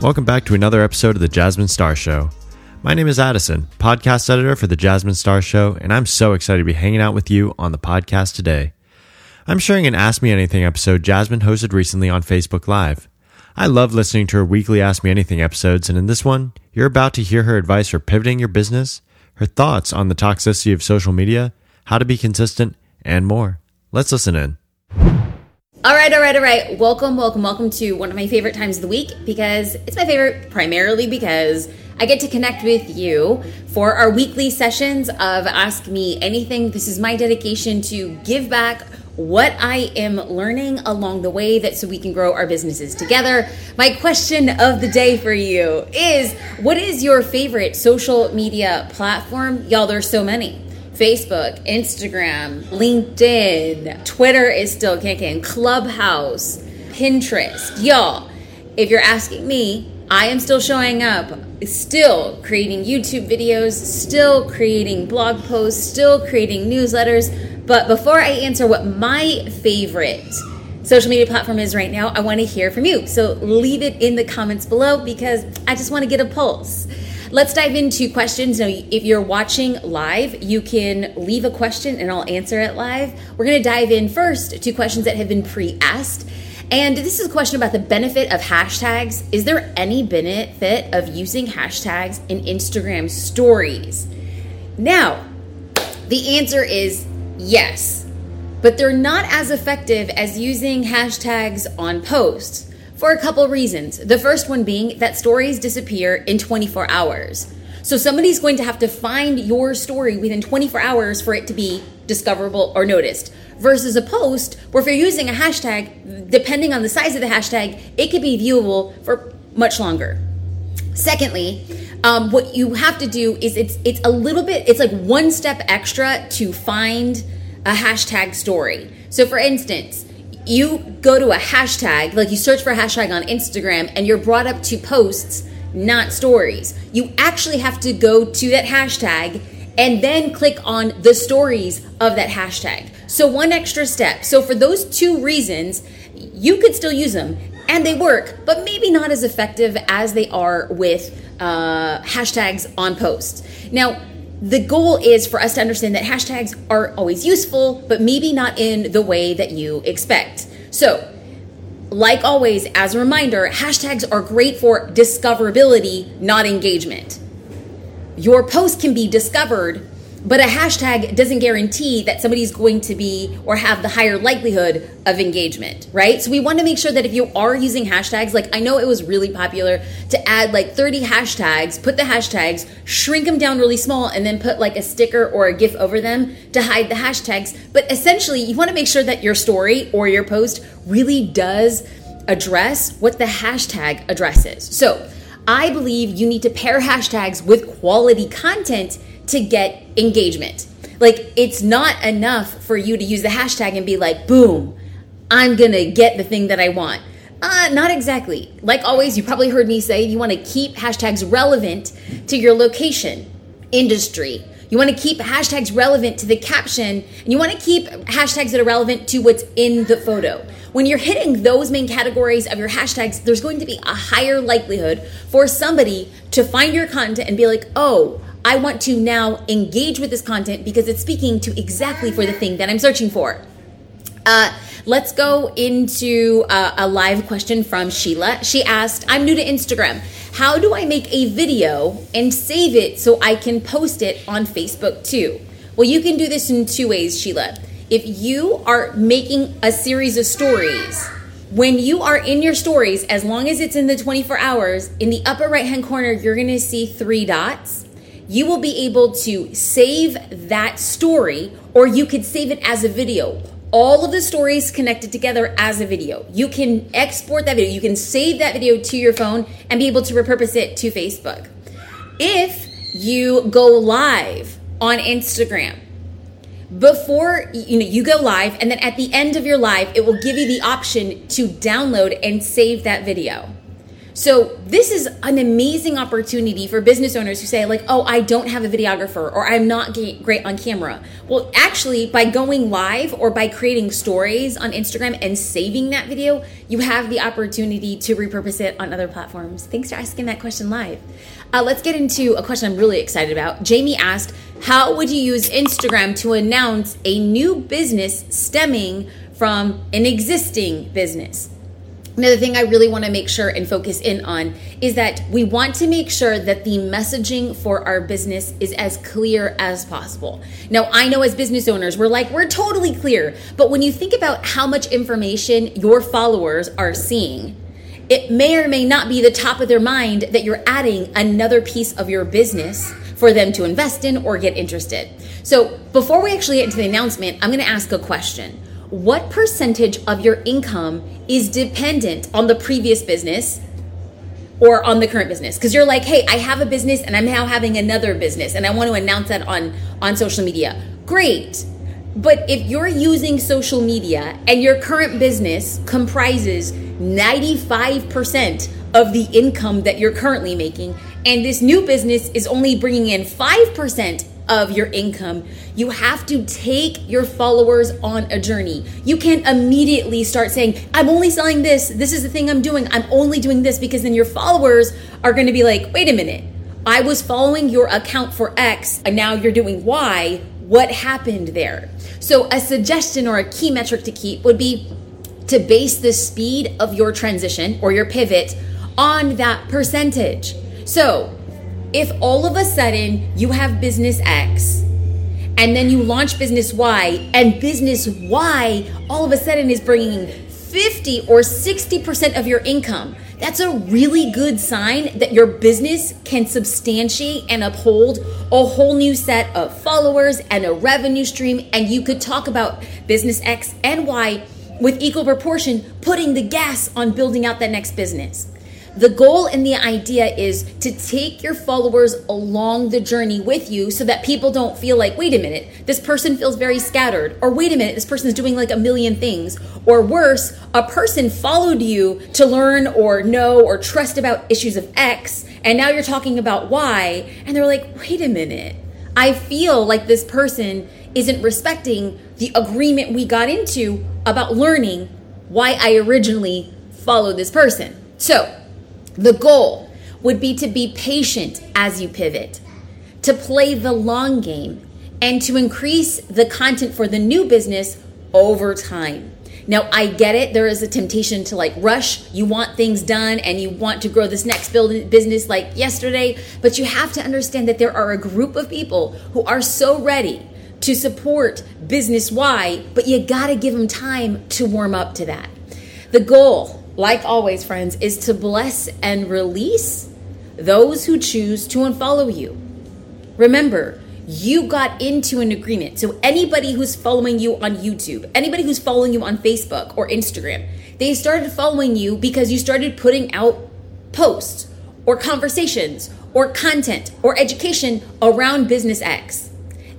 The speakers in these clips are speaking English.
Welcome back to another episode of the Jasmine Star Show. My name is Addison, podcast editor for the Jasmine Star Show, and I'm so excited to be hanging out with you on the podcast today. I'm sharing an Ask Me Anything episode Jasmine hosted recently on Facebook Live. I love listening to her weekly Ask Me Anything episodes, and in this one, you're about to hear her advice for pivoting your business, her thoughts on the toxicity of social media, how to be consistent, and more. Let's listen in. All right, all right, all right. Welcome, welcome, welcome to one of my favorite times of the week because it's my favorite primarily because I get to connect with you for our weekly sessions of Ask Me Anything. This is my dedication to give back what I am learning along the way that so we can grow our businesses together. My question of the day for you is what is your favorite social media platform? Y'all, there's so many. Facebook, Instagram, LinkedIn, Twitter is still kicking, Clubhouse, Pinterest. Y'all, if you're asking me, I am still showing up, still creating YouTube videos, still creating blog posts, still creating newsletters. But before I answer what my favorite social media platform is right now, I want to hear from you. So leave it in the comments below because I just want to get a pulse. Let's dive into questions. Now, if you're watching live, you can leave a question and I'll answer it live. We're going to dive in first to questions that have been pre asked. And this is a question about the benefit of hashtags. Is there any benefit of using hashtags in Instagram stories? Now, the answer is yes, but they're not as effective as using hashtags on posts for a couple reasons. The first one being that stories disappear in 24 hours. So somebody's going to have to find your story within 24 hours for it to be discoverable or noticed. Versus a post where if you're using a hashtag, depending on the size of the hashtag, it could be viewable for much longer. Secondly, um, what you have to do is it's it's a little bit it's like one step extra to find a hashtag story. So for instance, you go to a hashtag, like you search for a hashtag on Instagram, and you're brought up to posts, not stories. You actually have to go to that hashtag and then click on the stories of that hashtag. So, one extra step. So, for those two reasons, you could still use them and they work, but maybe not as effective as they are with uh, hashtags on posts. Now, the goal is for us to understand that hashtags are always useful, but maybe not in the way that you expect. So, like always, as a reminder, hashtags are great for discoverability, not engagement. Your post can be discovered but a hashtag doesn't guarantee that somebody's going to be or have the higher likelihood of engagement, right? So we want to make sure that if you are using hashtags, like I know it was really popular to add like 30 hashtags, put the hashtags, shrink them down really small, and then put like a sticker or a GIF over them to hide the hashtags. But essentially, you want to make sure that your story or your post really does address what the hashtag addresses. So I believe you need to pair hashtags with quality content to get engagement. Like, it's not enough for you to use the hashtag and be like, boom, I'm gonna get the thing that I want. Uh, not exactly. Like always, you probably heard me say you wanna keep hashtags relevant to your location, industry. You wanna keep hashtags relevant to the caption, and you wanna keep hashtags that are relevant to what's in the photo. When you're hitting those main categories of your hashtags, there's going to be a higher likelihood for somebody to find your content and be like, oh, I want to now engage with this content because it's speaking to exactly for the thing that I'm searching for. Uh, let's go into uh, a live question from Sheila. She asked, I'm new to Instagram. How do I make a video and save it so I can post it on Facebook too? Well, you can do this in two ways, Sheila. If you are making a series of stories, when you are in your stories, as long as it's in the 24 hours, in the upper right hand corner, you're gonna see three dots you will be able to save that story or you could save it as a video. All of the stories connected together as a video. You can export that video, you can save that video to your phone and be able to repurpose it to Facebook. If you go live on Instagram, before you know you go live and then at the end of your live it will give you the option to download and save that video So this is an amazing opportunity for business owners who say like, "Oh, I don't have a videographer or I'm not great on camera." Well, actually, by going live or by creating stories on Instagram and saving that video, you have the opportunity to repurpose it on other platforms. Thanks for asking that question live. Uh, let's get into a question I'm really excited about. Jamie asked, "How would you use Instagram to announce a new business stemming from an existing business?" Another thing I really want to make sure and focus in on is that we want to make sure that the messaging for our business is as clear as possible. Now, I know as business owners, we're like, we're totally clear. But when you think about how much information your followers are seeing, it may or may not be the top of their mind that you're adding another piece of your business for them to invest in or get interested. So, before we actually get into the announcement, I'm going to ask a question what percentage of your income is dependent on the previous business or on the current business? Because you're like hey i have a business and i'm now having another business and i want to announce that on on social media. Great. But if you're using social media and your current business comprises 95% of the income that you're currently making and this new business is only bringing in 5% of your income. You have to take your followers on a journey. You can't immediately start saying, I'm only selling this. This is the thing I'm doing. I'm only doing this because then your followers are going to be like, wait a minute. I was following your account for X and now you're doing Y. What happened there? So, a suggestion or a key metric to keep would be to base the speed of your transition or your pivot on that percentage. So, if all of a sudden you have business X and then you launch business Y and business Y all of a sudden is bringing 50 or 60% of your income, that's a really good sign that your business can substantiate and uphold a whole new set of followers and a revenue stream. And you could talk about business X and Y with equal proportion, putting the gas on building out that next business. The goal and the idea is to take your followers along the journey with you so that people don't feel like, wait a minute, this person feels very scattered, or wait a minute, this person is doing like a million things, or worse, a person followed you to learn or know or trust about issues of X, and now you're talking about Y, and they're like, wait a minute, I feel like this person isn't respecting the agreement we got into about learning why I originally followed this person. So, the goal would be to be patient as you pivot, to play the long game, and to increase the content for the new business over time. Now, I get it. There is a temptation to like rush. You want things done and you want to grow this next build business like yesterday. But you have to understand that there are a group of people who are so ready to support business Y, but you got to give them time to warm up to that. The goal like always, friends, is to bless and release those who choose to unfollow you. Remember, you got into an agreement. So, anybody who's following you on YouTube, anybody who's following you on Facebook or Instagram, they started following you because you started putting out posts or conversations or content or education around Business X.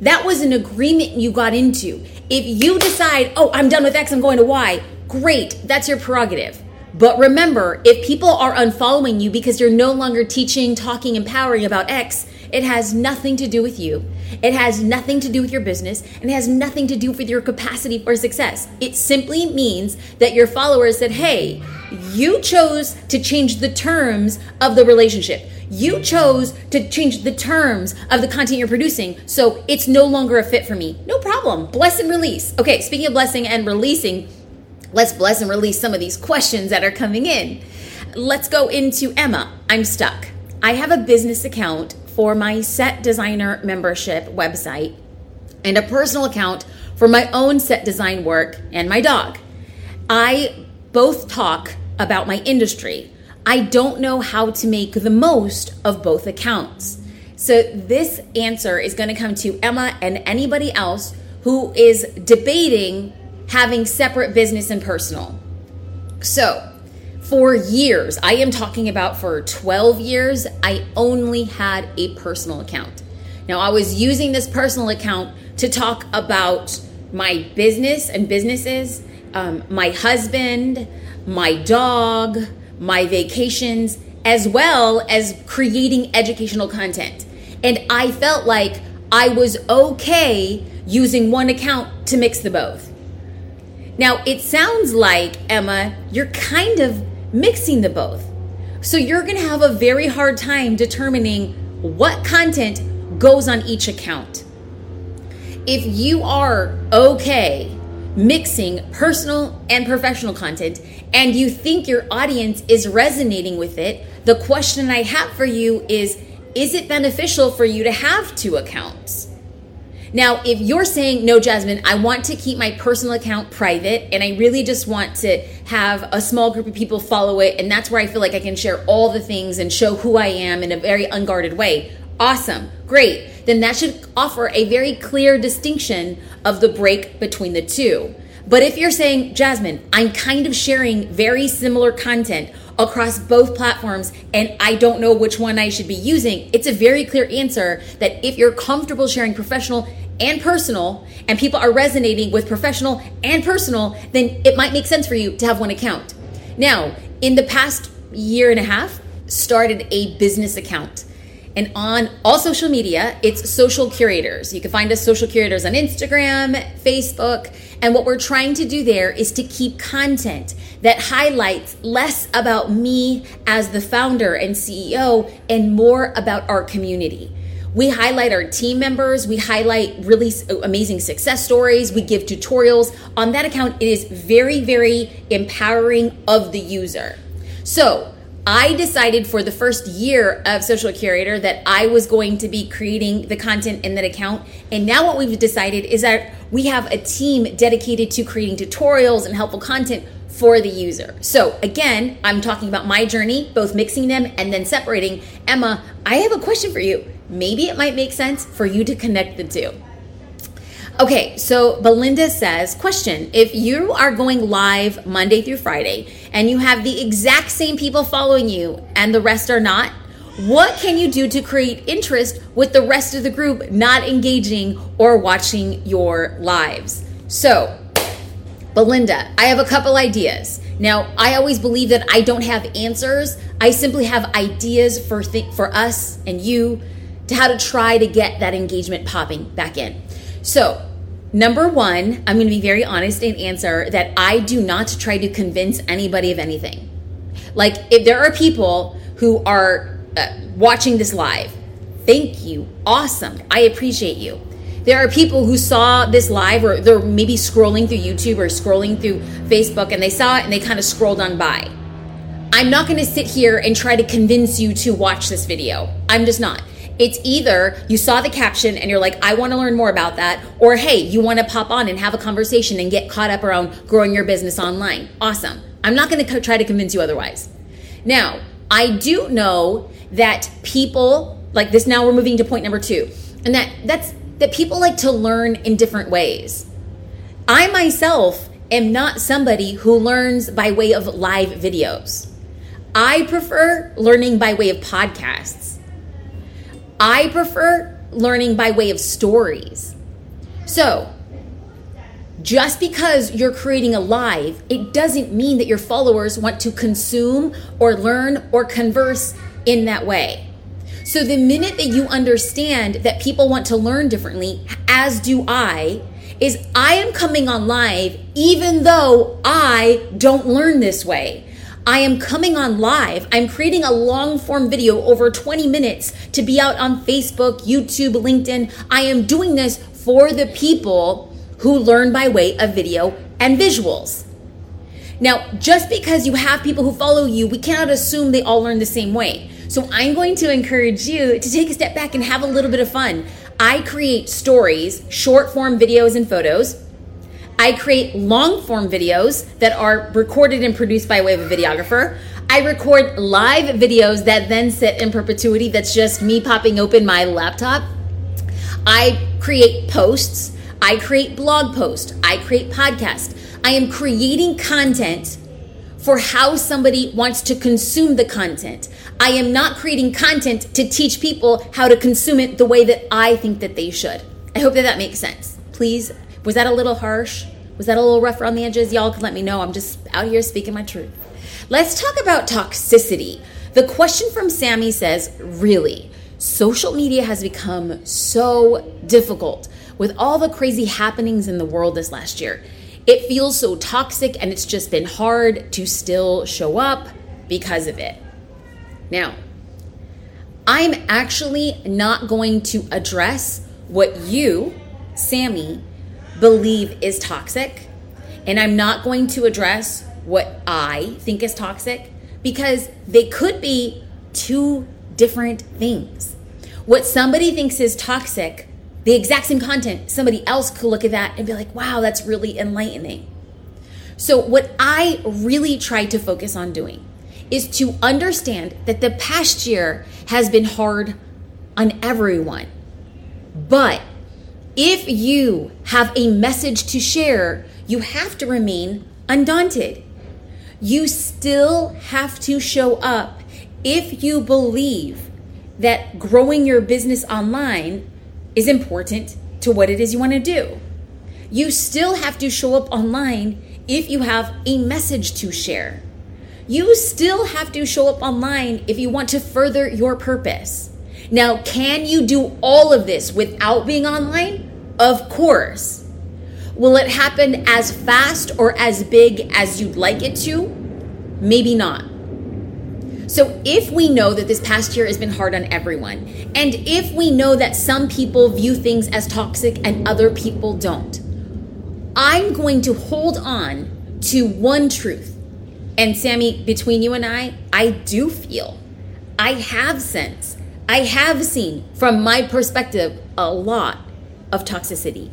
That was an agreement you got into. If you decide, oh, I'm done with X, I'm going to Y, great, that's your prerogative. But remember, if people are unfollowing you because you're no longer teaching, talking, empowering about X, it has nothing to do with you. It has nothing to do with your business and it has nothing to do with your capacity for success. It simply means that your followers said, hey, you chose to change the terms of the relationship. You chose to change the terms of the content you're producing, so it's no longer a fit for me. No problem. Bless and release. Okay, speaking of blessing and releasing, Let's bless and release some of these questions that are coming in. Let's go into Emma. I'm stuck. I have a business account for my set designer membership website and a personal account for my own set design work and my dog. I both talk about my industry. I don't know how to make the most of both accounts. So, this answer is going to come to Emma and anybody else who is debating having separate business and personal. So, for years, I am talking about for 12 years, I only had a personal account. Now, I was using this personal account to talk about my business and businesses, um, my husband, my dog, my vacations, as well as creating educational content. And I felt like I was okay using one account to mix the both. Now, it sounds like, Emma, you're kind of mixing the both. So you're going to have a very hard time determining what content goes on each account. If you are okay mixing personal and professional content and you think your audience is resonating with it, the question I have for you is Is it beneficial for you to have two accounts? Now, if you're saying, no, Jasmine, I want to keep my personal account private and I really just want to have a small group of people follow it, and that's where I feel like I can share all the things and show who I am in a very unguarded way. Awesome, great. Then that should offer a very clear distinction of the break between the two. But if you're saying, Jasmine, I'm kind of sharing very similar content across both platforms and I don't know which one I should be using, it's a very clear answer that if you're comfortable sharing professional and personal and people are resonating with professional and personal, then it might make sense for you to have one account. Now, in the past year and a half, started a business account. And on all social media, it's social curators. You can find us social curators on Instagram, Facebook. And what we're trying to do there is to keep content that highlights less about me as the founder and CEO and more about our community. We highlight our team members, we highlight really uh, amazing success stories, we give tutorials. On that account, it is very, very empowering of the user. So, I decided for the first year of Social Curator that I was going to be creating the content in that account. And now, what we've decided is that we have a team dedicated to creating tutorials and helpful content for the user. So, again, I'm talking about my journey, both mixing them and then separating. Emma, I have a question for you. Maybe it might make sense for you to connect the two. Okay, so Belinda says, question If you are going live Monday through Friday and you have the exact same people following you and the rest are not, what can you do to create interest with the rest of the group not engaging or watching your lives? So, Belinda, I have a couple ideas. Now, I always believe that I don't have answers. I simply have ideas for th- for us and you to how to try to get that engagement popping back in. So, Number one, I'm going to be very honest and answer that I do not try to convince anybody of anything. Like, if there are people who are uh, watching this live, thank you. Awesome. I appreciate you. There are people who saw this live or they're maybe scrolling through YouTube or scrolling through Facebook and they saw it and they kind of scrolled on by. I'm not going to sit here and try to convince you to watch this video. I'm just not. It's either you saw the caption and you're like, I want to learn more about that, or hey, you want to pop on and have a conversation and get caught up around growing your business online. Awesome. I'm not going to try to convince you otherwise. Now, I do know that people like this now we're moving to point number 2. And that that's that people like to learn in different ways. I myself am not somebody who learns by way of live videos. I prefer learning by way of podcasts. I prefer learning by way of stories. So, just because you're creating a live, it doesn't mean that your followers want to consume or learn or converse in that way. So, the minute that you understand that people want to learn differently, as do I, is I am coming on live even though I don't learn this way. I am coming on live. I'm creating a long form video over 20 minutes to be out on Facebook, YouTube, LinkedIn. I am doing this for the people who learn by way of video and visuals. Now, just because you have people who follow you, we cannot assume they all learn the same way. So I'm going to encourage you to take a step back and have a little bit of fun. I create stories, short form videos and photos I create long form videos that are recorded and produced by way of a videographer. I record live videos that then sit in perpetuity. That's just me popping open my laptop. I create posts. I create blog posts. I create podcasts. I am creating content for how somebody wants to consume the content. I am not creating content to teach people how to consume it the way that I think that they should. I hope that that makes sense. Please was that a little harsh? Was that a little rough around the edges? Y'all can let me know. I'm just out here speaking my truth. Let's talk about toxicity. The question from Sammy says, Really? Social media has become so difficult with all the crazy happenings in the world this last year. It feels so toxic and it's just been hard to still show up because of it. Now, I'm actually not going to address what you, Sammy, believe is toxic. And I'm not going to address what I think is toxic because they could be two different things. What somebody thinks is toxic, the exact same content, somebody else could look at that and be like, wow, that's really enlightening. So, what I really tried to focus on doing is to understand that the past year has been hard on everyone. But if you have a message to share, you have to remain undaunted. You still have to show up if you believe that growing your business online is important to what it is you want to do. You still have to show up online if you have a message to share. You still have to show up online if you want to further your purpose. Now, can you do all of this without being online? Of course. Will it happen as fast or as big as you'd like it to? Maybe not. So, if we know that this past year has been hard on everyone, and if we know that some people view things as toxic and other people don't, I'm going to hold on to one truth. And Sammy, between you and I, I do feel, I have sense, I have seen from my perspective a lot of toxicity.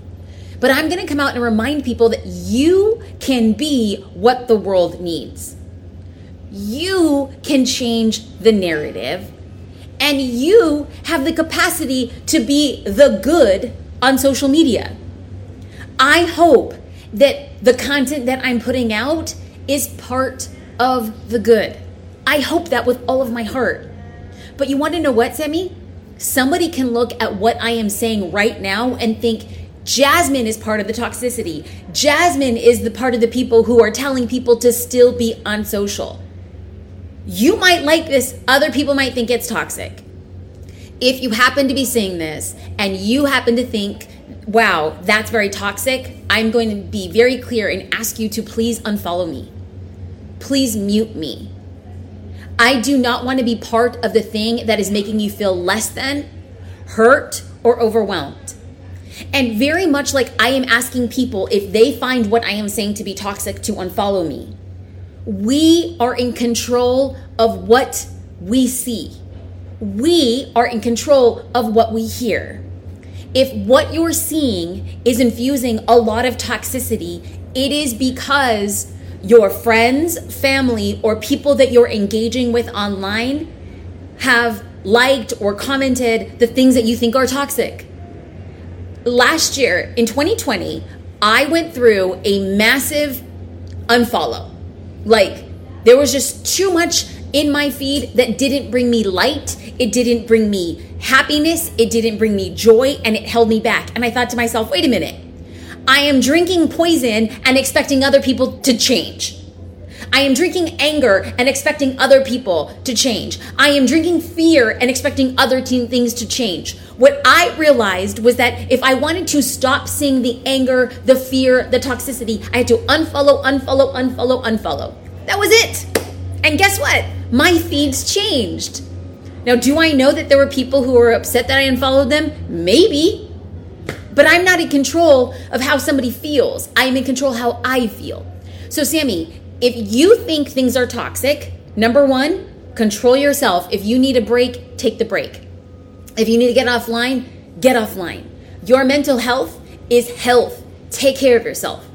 But I'm going to come out and remind people that you can be what the world needs you can change the narrative and you have the capacity to be the good on social media. I hope that the content that I'm putting out is part of the good. I hope that with all of my heart. But you want to know what, Sammy? Somebody can look at what I am saying right now and think, Jasmine is part of the toxicity. Jasmine is the part of the people who are telling people to still be on social. You might like this, other people might think it's toxic. If you happen to be seeing this and you happen to think, wow, that's very toxic, I'm going to be very clear and ask you to please unfollow me. Please mute me. I do not want to be part of the thing that is making you feel less than, hurt, or overwhelmed. And very much like I am asking people if they find what I am saying to be toxic to unfollow me we are in control of what we see. We are in control of what we hear. If what you're seeing is infusing a lot of toxicity, it is because your friends, family, or people that you're engaging with online have liked or commented the things that you think are toxic. Last year, in 2020, I went through a massive unfollow like, there was just too much in my feed that didn't bring me light. It didn't bring me happiness. It didn't bring me joy, and it held me back. And I thought to myself, wait a minute. I am drinking poison and expecting other people to change. I am drinking anger and expecting other people to change. I am drinking fear and expecting other teen things to change. What I realized was that if I wanted to stop seeing the anger, the fear, the toxicity, I had to unfollow, unfollow, unfollow, unfollow. That was it. And guess what? My feeds changed. Now, do I know that there were people who were upset that I unfollowed them? Maybe. But I'm not in control of how somebody feels. I am in control how I feel. So, Sammy, if you think things are toxic, number one, control yourself. If you need a break, take the break. If you need to get offline, get offline. Your mental health is health. Take care of yourself.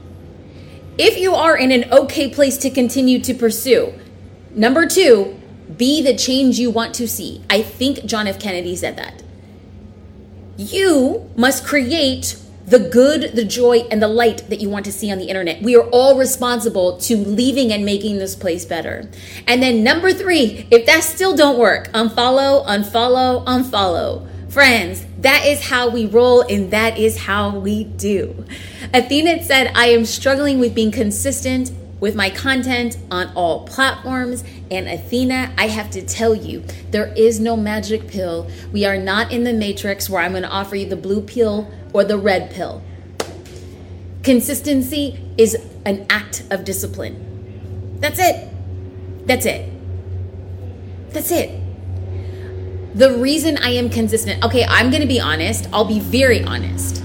If you are in an okay place to continue to pursue, number two, be the change you want to see. I think John F. Kennedy said that. You must create the good, the joy, and the light that you want to see on the internet. We are all responsible to leaving and making this place better. And then number three, if that still don't work, unfollow, unfollow, unfollow. Friends, that is how we roll and that is how we do. Athena said, I am struggling with being consistent with my content on all platforms And Athena, I have to tell you, there is no magic pill. We are not in the matrix where I'm going to offer you the blue pill or the red pill. Consistency is an act of discipline. That's it. That's it. That's it. The reason I am consistent, okay, I'm going to be honest. I'll be very honest.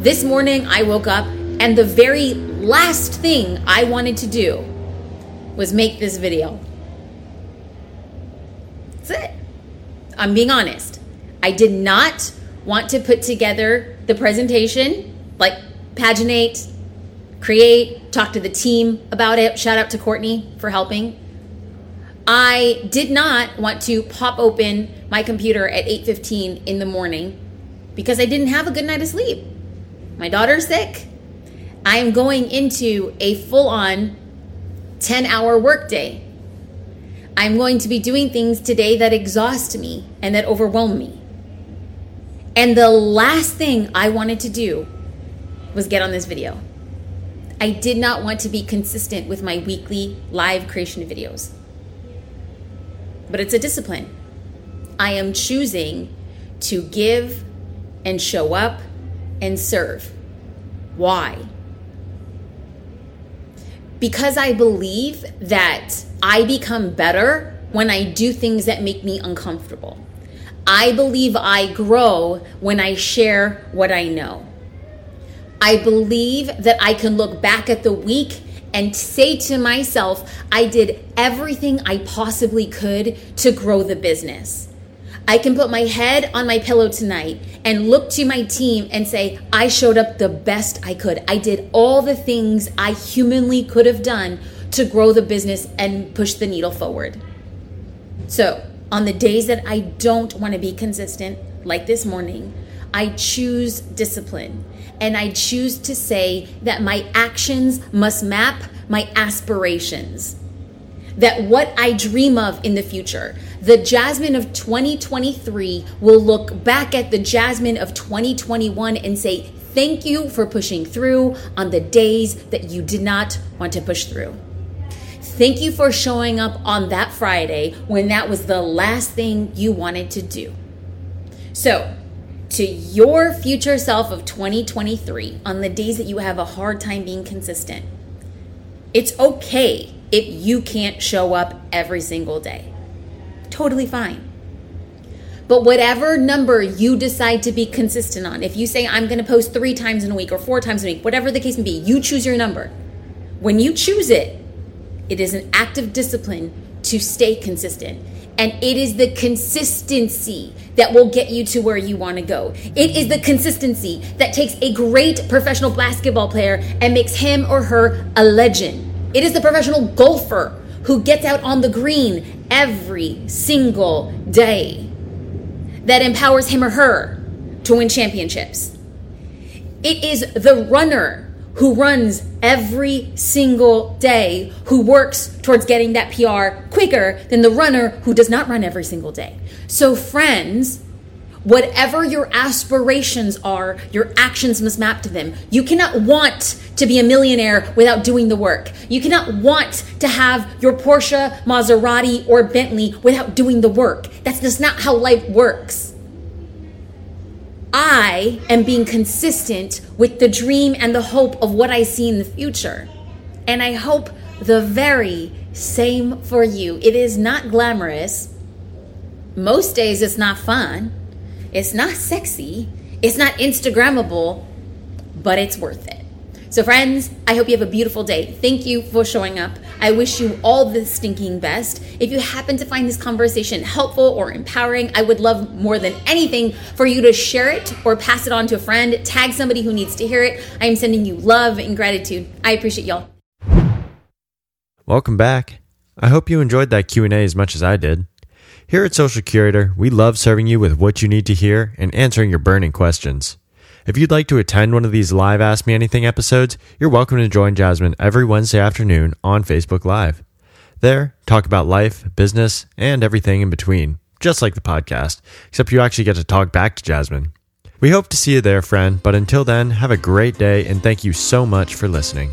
This morning I woke up and the very last thing I wanted to do was make this video. That's it. I'm being honest. I did not want to put together the presentation, like paginate, create, talk to the team about it. Shout out to Courtney for helping. I did not want to pop open my computer at 8:15 in the morning because I didn't have a good night of sleep. My daughter's sick. I am going into a full-on 10-hour workday. I'm going to be doing things today that exhaust me and that overwhelm me. And the last thing I wanted to do was get on this video. I did not want to be consistent with my weekly live creation videos but it's a discipline. I am choosing to give and show up and serve. Why? Because I believe that I become better when I do things that make me uncomfortable. I believe I grow when I share what I know. I believe that I can look back at the week and say to myself, I did everything I possibly could to grow the business. I can put my head on my pillow tonight and look to my team and say, I showed up the best I could. I did all the things I humanly could have done to grow the business and push the needle forward. So, on the days that I don't want to be consistent, like this morning, I choose discipline and I choose to say that my actions must map my aspirations. That what I dream of in the future, the Jasmine of 2023 will look back at the Jasmine of 2021 and say, Thank you for pushing through on the days that you did not want to push through. Thank you for showing up on that Friday when that was the last thing you wanted to do. So, to your future self of 2023 on the days that you have a hard time being consistent. It's okay if you can't show up every single day. Totally fine. But whatever number you decide to be consistent on, if you say, I'm going to post three times in a week or four times a week, whatever the case may be, you choose your number. When you choose it, it is an act of discipline to stay consistent. And it is the consistency that will get you to where you want to go. It is the consistency that takes a great professional basketball player and makes him or her a legend. It is the professional golfer who gets out on the green every single day that empowers him or her to win championships. It is the runner who runs every single day, who works towards getting that PR quicker than the runner who does not run every single day. So, friends, whatever your aspirations are, your actions must map to them. You cannot want to be a millionaire without doing the work. You cannot want to have your Porsche, Maserati, or Bentley without doing the work. That's just not how life works. I am being consistent with the dream and the hope of what I see in the future. And I hope the very same for you. It is not glamorous. Most days it's not fun. It's not sexy. It's not Instagrammable, but it's worth it. So, friends, I hope you have a beautiful day. Thank you for showing up. I wish you all the stinking best. If you happen to find this conversation helpful or empowering, I would love more than anything for you to share it or pass it on to a friend, tag somebody who needs to hear it. I am sending you love and gratitude. I appreciate y'all. Welcome back. I hope you enjoyed that Q&A as much as I did. Here at Social Curator, we love serving you with what you need to hear and answering your burning questions. If you'd like to attend one of these live Ask Me Anything episodes, you're welcome to join Jasmine every Wednesday afternoon on Facebook Live. There, talk about life, business, and everything in between, just like the podcast, except you actually get to talk back to Jasmine. We hope to see you there, friend, but until then, have a great day and thank you so much for listening.